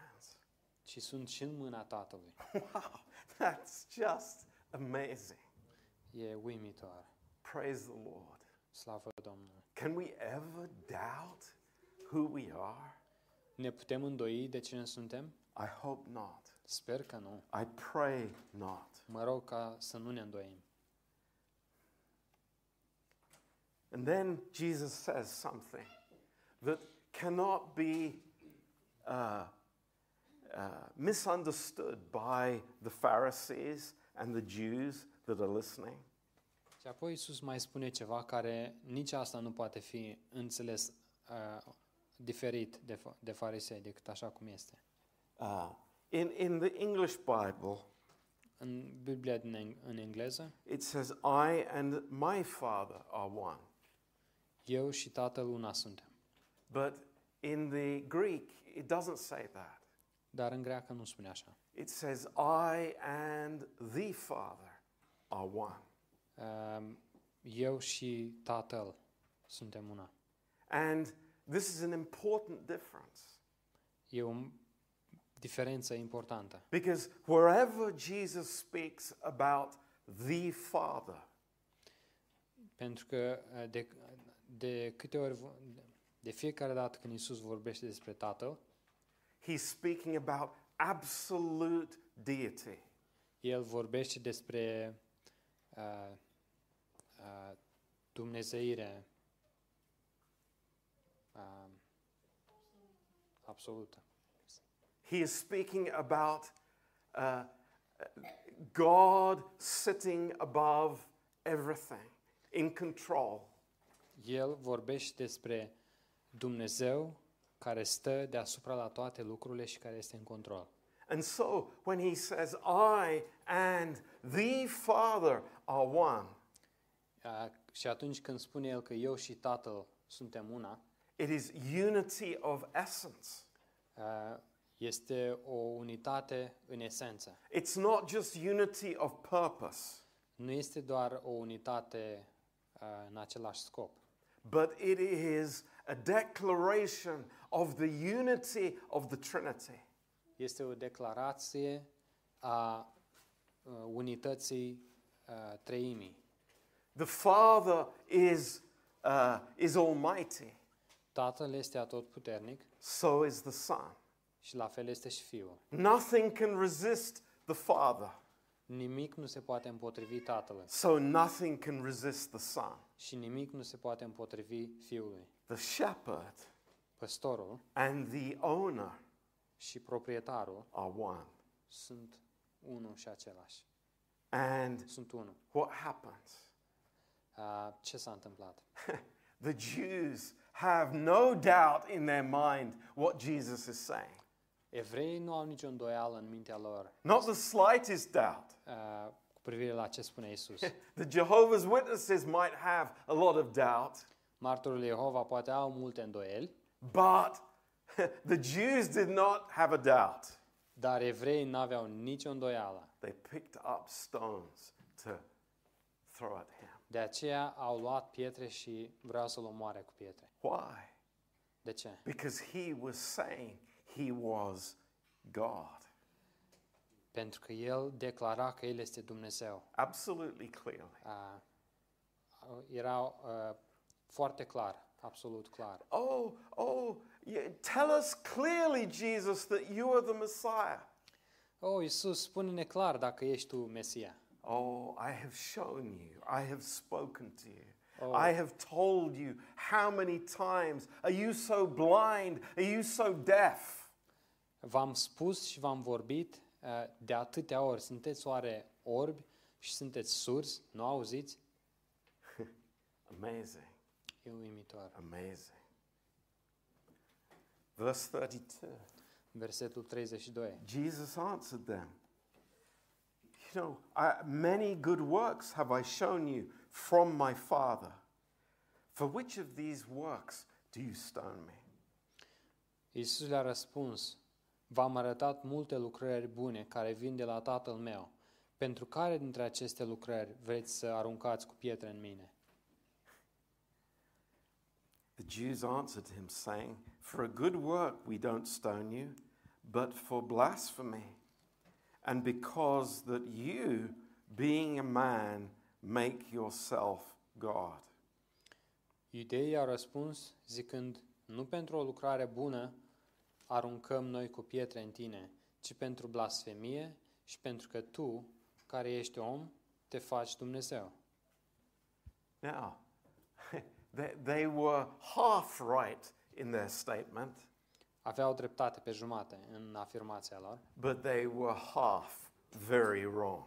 Ci sunt și în mâna Tatălui. Wow, that's just amazing. E uimitor. Praise the Lord. Slavă Domnului. Can we ever doubt who we are? Ne putem îndoi de cine suntem? I hope not. Sper că nu. I pray not. Mă rog ca să nu ne îndoim. And then Jesus says something that cannot be uh, uh, misunderstood by the Pharisees and the Jews that are listening. Și apoi Isus mai spune ceva care nici asta nu poate fi înțeles uh, diferit de, fa- de farisei decât așa cum este. Uh, in, in the English Bible, În Biblia din eng- în engleză, it says, I and my Father are one. eu și Tatăl una suntem. But in the Greek, it doesn't say that. Dar în greacă nu spune așa. It says, I and the Father are one. Uh, eu și Tatăl suntem una. And this is an important difference. E o diferență importantă. Because wherever Jesus speaks about the Father, Pentru că uh, de, de câte ori, vo- de fiecare dată când Isus vorbește despre Tatăl, he's speaking about absolute deity. El vorbește despre uh, uh, Dumnezeire uh, absolută. He is speaking about uh, God sitting above everything, in control. El vorbește despre Dumnezeu care stă deasupra la toate lucrurile și care este în control. And so when he says, I and the Father are one, Uh, și atunci când spune El că eu și Tatăl suntem una, it is unity of essence. uh, este o unitate în esență. It's not just unity of purpose, Nu este doar o unitate uh, în același scop, but it is a declaration of the unity of the Trinity. este o declarație a uh, unității uh, treimii. The Father is, uh, is almighty. Tatăl este atotputernic so is the Son. și la fel este și Fiul. Nothing can resist the Father, Nimic nu se poate împotrivi Tatălui so nothing can resist the Son. și nimic nu se poate împotrivi Fiului. The shepherd Păstorul and the owner și proprietarul are one. sunt unul și același. And Sunt unul. what happens? Uh, ce s-a întâmplat? The Jews have no doubt in their mind what Jesus is saying. Evreii nu au nicio îndoială în mintea lor Not the slightest doubt. uh, cu privire la ce spune Isus. The Jehovah's Witnesses might have a lot of doubt, Martorul Jehova poate au multe îndoieli, but the Jews did not have a doubt. dar evreii n-aveau nicio îndoială. They picked up stones to throw at him. De aceea au luat pietre și vreau să-l omoare cu pietre. Why? De ce? Because he was saying he was God. Pentru că el declara că el este Dumnezeu. Absolutely clearly. Uh, era uh, foarte clar, absolut clar. Oh, oh, tell us clearly, Jesus, that you are the Messiah. Oh, Isus, spune-ne clar dacă ești tu Mesia. Oh, I have shown you. I have spoken to you. Oh. I have told you how many times. Are you so blind? Are you so deaf? V-am spus și v-am vorbit uh, de atâtea ori. Sunteți oare orbi și sunteți surzi? Nu auziți? Amazing. E uimitor. Amazing. Verse 32. Versetul 32. Jesus answered them, You know, I, many good works have I shown you from my Father. For which of these works do you stone me? Iisus le-a răspuns, V-am arătat multe lucrări bune care vin de la Tatăl meu. Pentru care dintre aceste lucrări vreți să aruncați cu pietre în mine? The Jews answered him, saying, For a good work we don't stone you, but for blasphemy, and because that you, being a man, make yourself God. Iudeii au răspuns zicând, nu pentru o lucrare bună aruncăm noi cu pietre în tine, ci pentru blasfemie și pentru că tu, care ești om, te faci Dumnezeu. Now, they, they were half right in their statement, Aveau dreptate pe jumate în afirmația lor but they were half very wrong.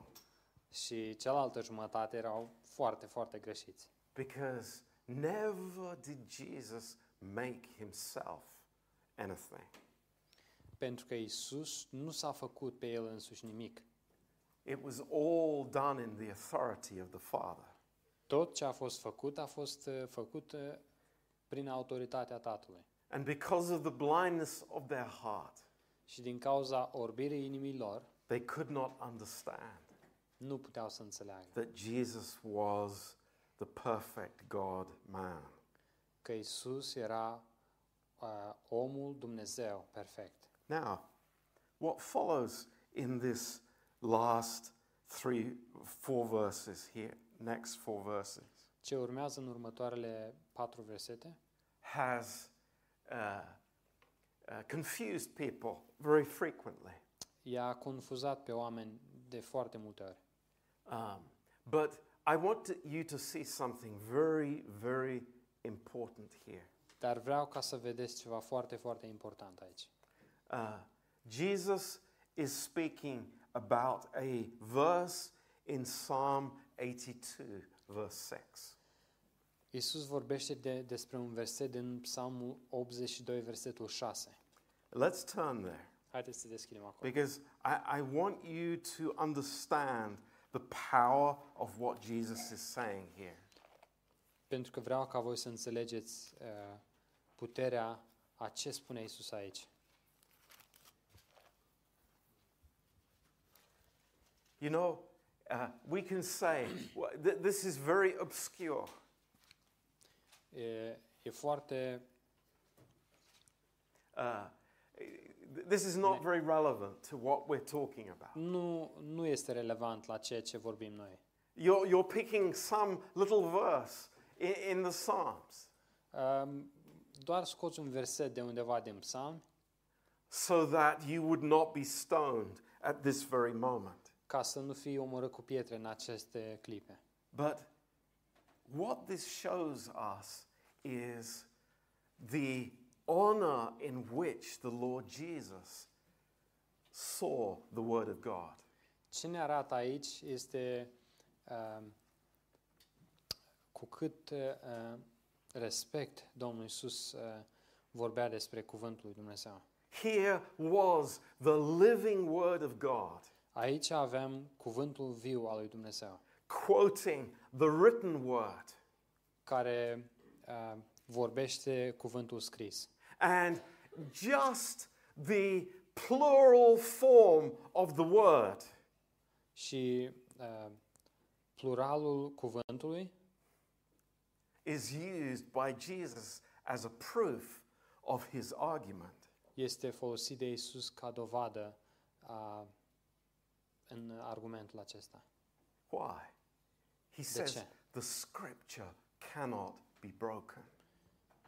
și cealaltă jumătate erau foarte, foarte greșiți. Because never did Jesus make himself anything. Pentru că Isus nu s-a făcut pe el însuși nimic. It was all done in the authority of the Father. Tot ce a fost făcut a fost uh, făcut uh, prin autoritatea Tatălui. And because of the blindness of their heart, Și din cauza orbirii inimii lor, they could not understand nu puteau să înțeleagă that Jesus was the perfect God man. că Isus era uh, omul Dumnezeu perfect. Now, what follows in this last three, four verses here, next four verses, Ce urmează în următoarele patru versete has uh, uh, confused people very frequently. i-a confuzat pe oameni de foarte multe ori. Um, but I want to, you to see something very, very important here. Dar vreau ca să vedeți ceva foarte, foarte important aici. Uh, Jesus is speaking about a verse in Psalm 82, verse 6. Isus vorbește de, despre un verset din Psalmul 82, versetul 6. Let's turn there Haideți să deschidem acolo. because I, I want you to understand the power of what Jesus is saying here. Pentru că vreau ca voi să înțelegeți uh, puterea a ce spune Isus aici. You know, uh, we can say, well, th- this is very obscure. E, e foarte Uh, this is not very relevant to what we're talking about. nu, nu este relevant la ceea ce vorbim noi. You're, you're picking some little verse in, in the Psalms. Um, doar scoți un verset de undeva din psalm so that you would not be stoned at this very moment. Ca să nu fii omorât cu pietre în aceste clipe. But what this shows us is the honor in which the Lord Jesus saw the Word of God. Ce ne arată aici este uh, cu cât uh, respect Domnul Isus uh, vorbea despre cuvântul lui Dumnezeu. Here was the living Word of God, Aici avem cuvântul viu al lui Dumnezeu, quoting the written Word. care uh, vorbește cuvântul scris. And just the plural form of the Word Și uh, pluralul cuvântului is used by Jesus as a proof of his argument. este folosit de Isus ca dovadă uh, în argumentul acesta. Why? He says ce? the scripture cannot be broken.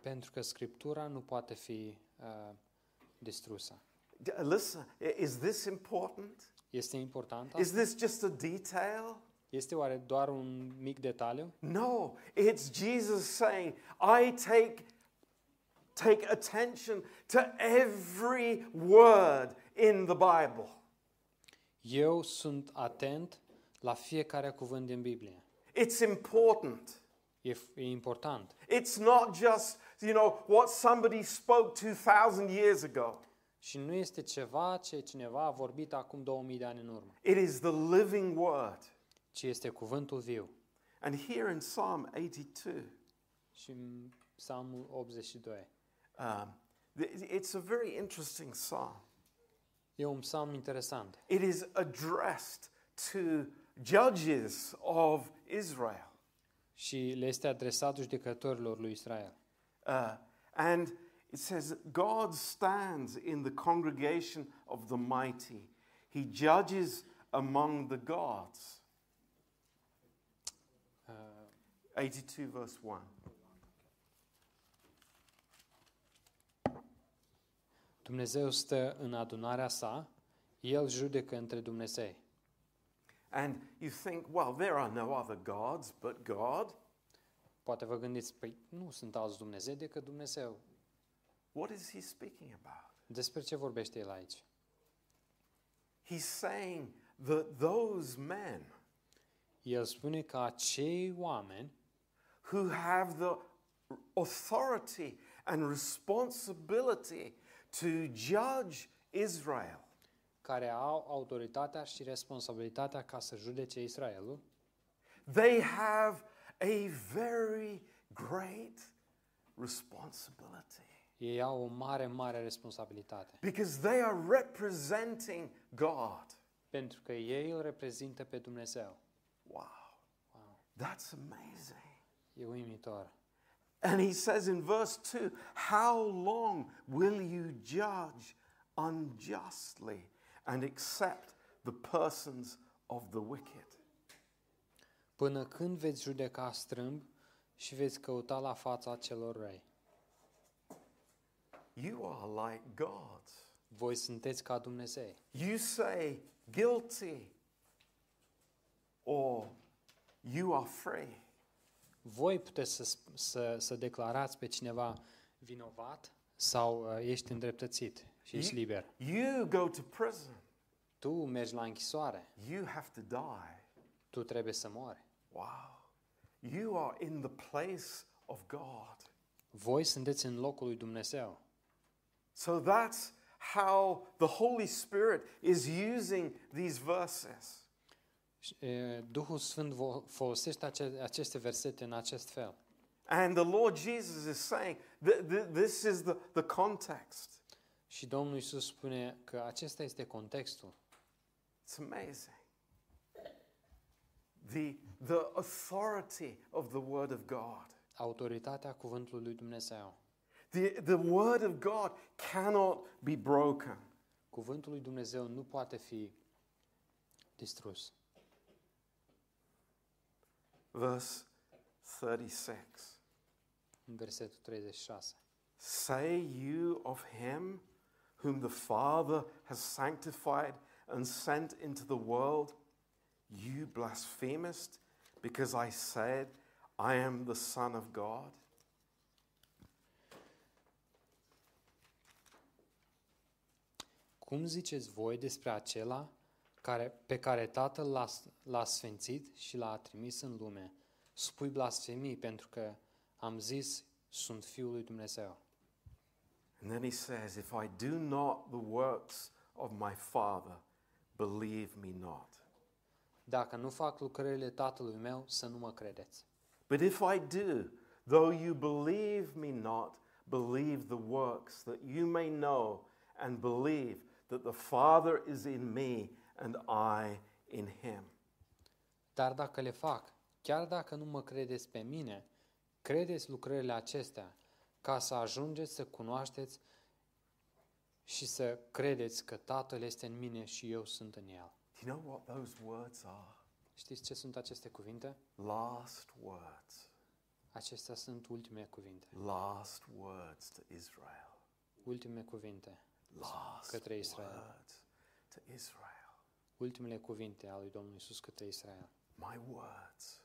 Pentru că Scriptura nu poate fi uh, distrusă. D- Listen, is this important? Este important Is this just a detail? Este oare doar un mic detaliu? No, it's Jesus saying, I take, take attention to every word in the Bible. Eu sunt atent la fiecare cuvânt din Biblie. It's important. E, f- e important. It's not just, you know, what somebody spoke 2,000 years ago. Și nu este ceva ce cineva a vorbit acum 2000 de ani în urmă, It is the living word. ci este cuvântul viu. And here in Psalm 82, Și în Psalmul 82. um, th- it's a very interesting psalm. E un psalm interesant. It is addressed to judges of Israel. Și le este adresat judecătorilor lui Israel. Uh, and it says, God stands in the congregation of the mighty, He judges among the gods. Uh, 82, verse 1. Dumnezeu stă în adunarea sa, El judecă între Dumnezei. And you think, well, there are no other gods but God. Poate vă gândiți, păi nu sunt alți Dumnezei decât Dumnezeu. What is he speaking about? Despre ce vorbește El aici? He's saying that those men El spune că acei oameni who have the authority and responsibility to judge Israel care au autoritatea și responsabilitatea ca să judece Israelul, they have a very great responsibility ei au o mare, mare responsabilitate. because they are representing God. Pentru că ei îl reprezintă pe Dumnezeu. Wow, Wow, that's amazing. e uimitor. And he says in verse 2 How long will you judge unjustly and accept the persons of the wicked? Până când veți judeca strâmb și veți căuta la fața celor răi? You are like God. Voi sunteți ca Dumnezei. You say guilty or you are free. Voi puteți să, sp- să, să declarați pe cineva vinovat sau uh, ești îndreptățit și ești liber. You go to prison. Tu mergi la închisoare. You have to die. Tu trebuie să mori. Wow. You are in the place of God. Voi sunteți în locul lui Dumnezeu. So that's how the Holy Spirit is using these verses. Și, e, Duhul Sfânt vo- folosește ace- aceste versete în acest fel. And the Lord Jesus is saying that th- this is the, the context. Și Domnul Isus spune că acesta este contextul. It's amazing. The, the authority of the Word of God. Autoritatea cuvântului lui Dumnezeu. The, the Word of God cannot be broken. Cuvântul lui Dumnezeu nu poate fi distrus. Verse 36. În versetul 36. Say you of him whom the Father has sanctified and sent into the world, You blasphemest, because I said, I am the Son of God? Cum ziceți voi despre acela care, pe care Tatăl l-a, l-a sfințit și l-a trimis în lume? Spui blasfemii pentru că am zis, sunt Fiul lui Dumnezeu. And then he says, If I do not the works of my Father, believe me not. Dacă nu fac lucrările Tatălui meu, să nu mă credeți. But if I do, though you believe me not, believe the works, that you may know and believe that the Father is in me and I in him. Dar dacă le fac, chiar dacă nu mă credeți pe mine, credeți lucrările acestea, ca să ajungeți să cunoașteți și să credeți că Tatăl este în mine și eu sunt în El. Do you know what those words are? Știți ce sunt aceste cuvinte? Last words. Acestea sunt ultime cuvinte. Last words to Israel. Ultime cuvinte Last către Israel. words to Israel. Ultimele cuvinte ale lui Domnul Isus către Israel. My words,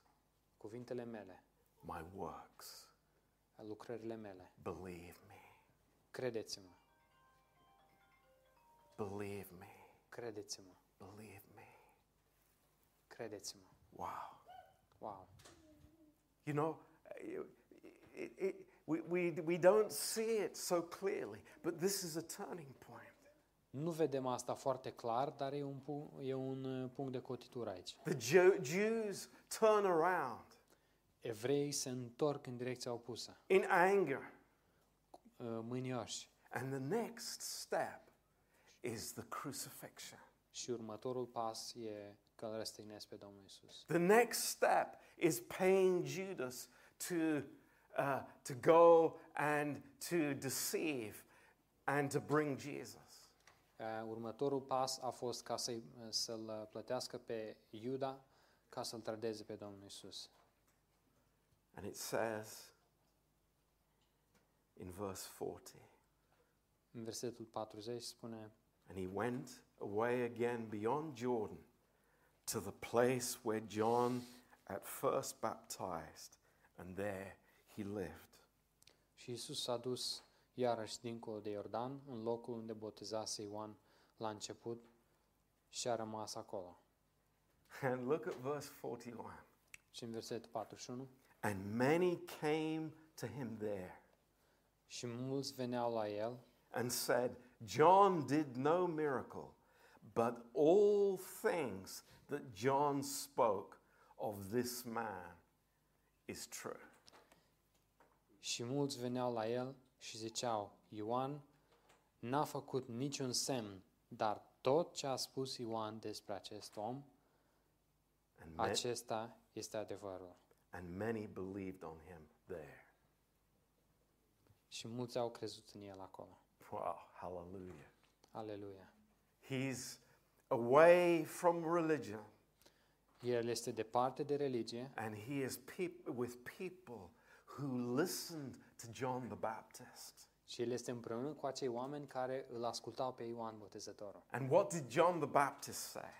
Cuvintele mele, my works. lucrările mele. Believe me. Credeți-mă, Believe me. credeți-mă, Believe me. credeți-mă. Wow. Wow! You know, it, it, we, we, we don't see it so clearly, but this is a turning point. Nu vedem asta foarte clar, dar e un, e un uh, punct de cotitură aici. The Jews turn around Evreii se întorc în direcția opusă, in anger, uh, mânioși. and the next step is the crucifixion. Și următorul pas e că îl răstignesc pe Domnul Isus. The next step is paying Judas to, uh, to go and to deceive and to bring Jesus. Uh, următorul pas a fost ca să-i, să-l uh, plătească pe Iuda ca să-l trădeze pe Domnul Isus. And it says in verse 40 În versetul 40 spune And he went away again beyond Jordan to the place where John at first baptized, and there he lived. Și Isus s-a dus iarăși dincolo de Iordan, în locul unde botezase Ioan la început și a rămas acolo. And look at verse 41. Și în versetul 41, And many came to him there și mulți veneau la el and said, John did no miracle, but all things that John spoke of this man is true. și mulți veneau la el și ziceau, Ioan n-a făcut niciun semn, dar tot ce a spus Ioan despre acest om, And, ma- acesta este adevărul. and many believed on him there. Și mulți au crezut în el acolo. Wow, hallelujah. Aleluia! He's away from religion El este departe de religie and he is peop- with people who listened to John the Baptist. și el este împreună cu acei oameni care îl ascultau pe Ioan Botezătorul. And what did John the Baptist say?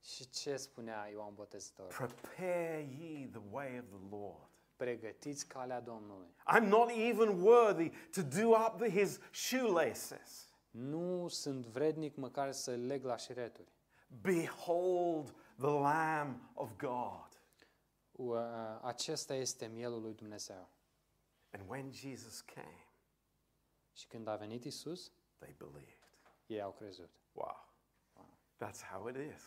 Și ce spunea Ioan Botezătorul? Prepare ye the way of the Lord. Pregătiți calea Domnului. I'm not even worthy to do up the, his shoelaces. Nu sunt vrednic măcar să leg la șireturi. Behold the Lamb of God. U- Acesta este mielul lui Dumnezeu. And when Jesus came, Și când a venit Isus, they believed. ei au crezut. Wow. wow. That's how it is.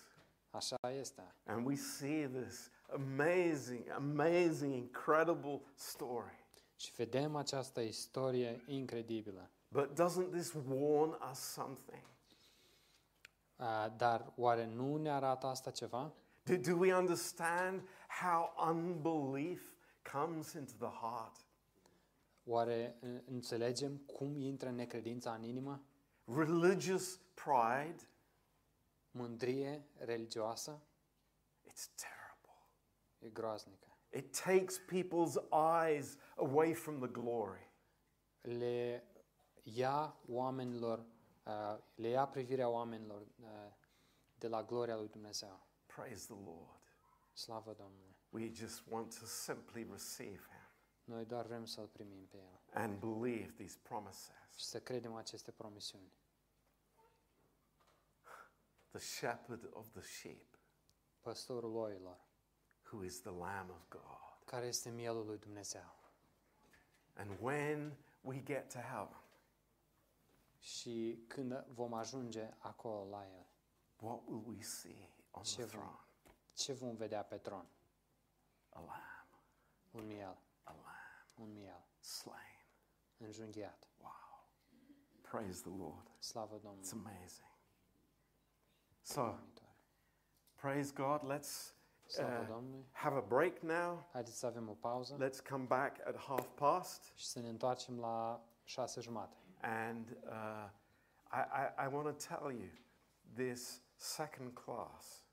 Așa este. And we see this amazing, amazing, incredible story. Și vedem această istorie incredibilă. But doesn't this warn us something? Uh, Dar oare nu ne arată asta ceva? Do, do we understand how unbelief comes into the heart? Oare înțelegem cum intră necredința în inimă? Religious pride, Mândrie religioasă it's terrible. e groaznică. It takes people's eyes away from the glory. Le ia oamenilor, uh, le ia privirea oamenilor uh, de la gloria lui Dumnezeu. Praise the Lord. Slavă Domnului! We just want to simply receive Him Noi doar vrem să-L primim pe El and believe these și promises. să credem aceste promisiuni. The shepherd of the sheep, Păstorul oilor, who is the Lamb of God. care este mielul lui Dumnezeu. And when we get to heaven, Și când vom ajunge acolo la El, what will we see on the Ce vom- throne? ce vom vedea pe tron? A lamb, Un miel, a lamb un miel, slain. înjunghiat. Wow. Praise the Lord. Slavă It's amazing. So, praise God. Let's uh, have a break now. Haideți să avem o pauză Let's come back at half past. și să ne întoarcem la șase jumate. And uh, I, I, I want to tell you this second class,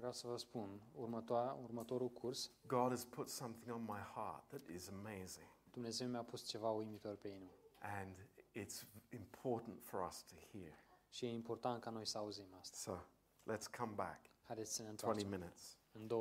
Vreau să vă spun, următoa, următorul curs, God has put something on my heart that is amazing. Dumnezeu mi-a pus ceva uimitor pe inimă. And it's important for us to hear. Și e important ca noi să auzim asta. So let's come back. Haideți să ne 20 întoarcem minutes. în două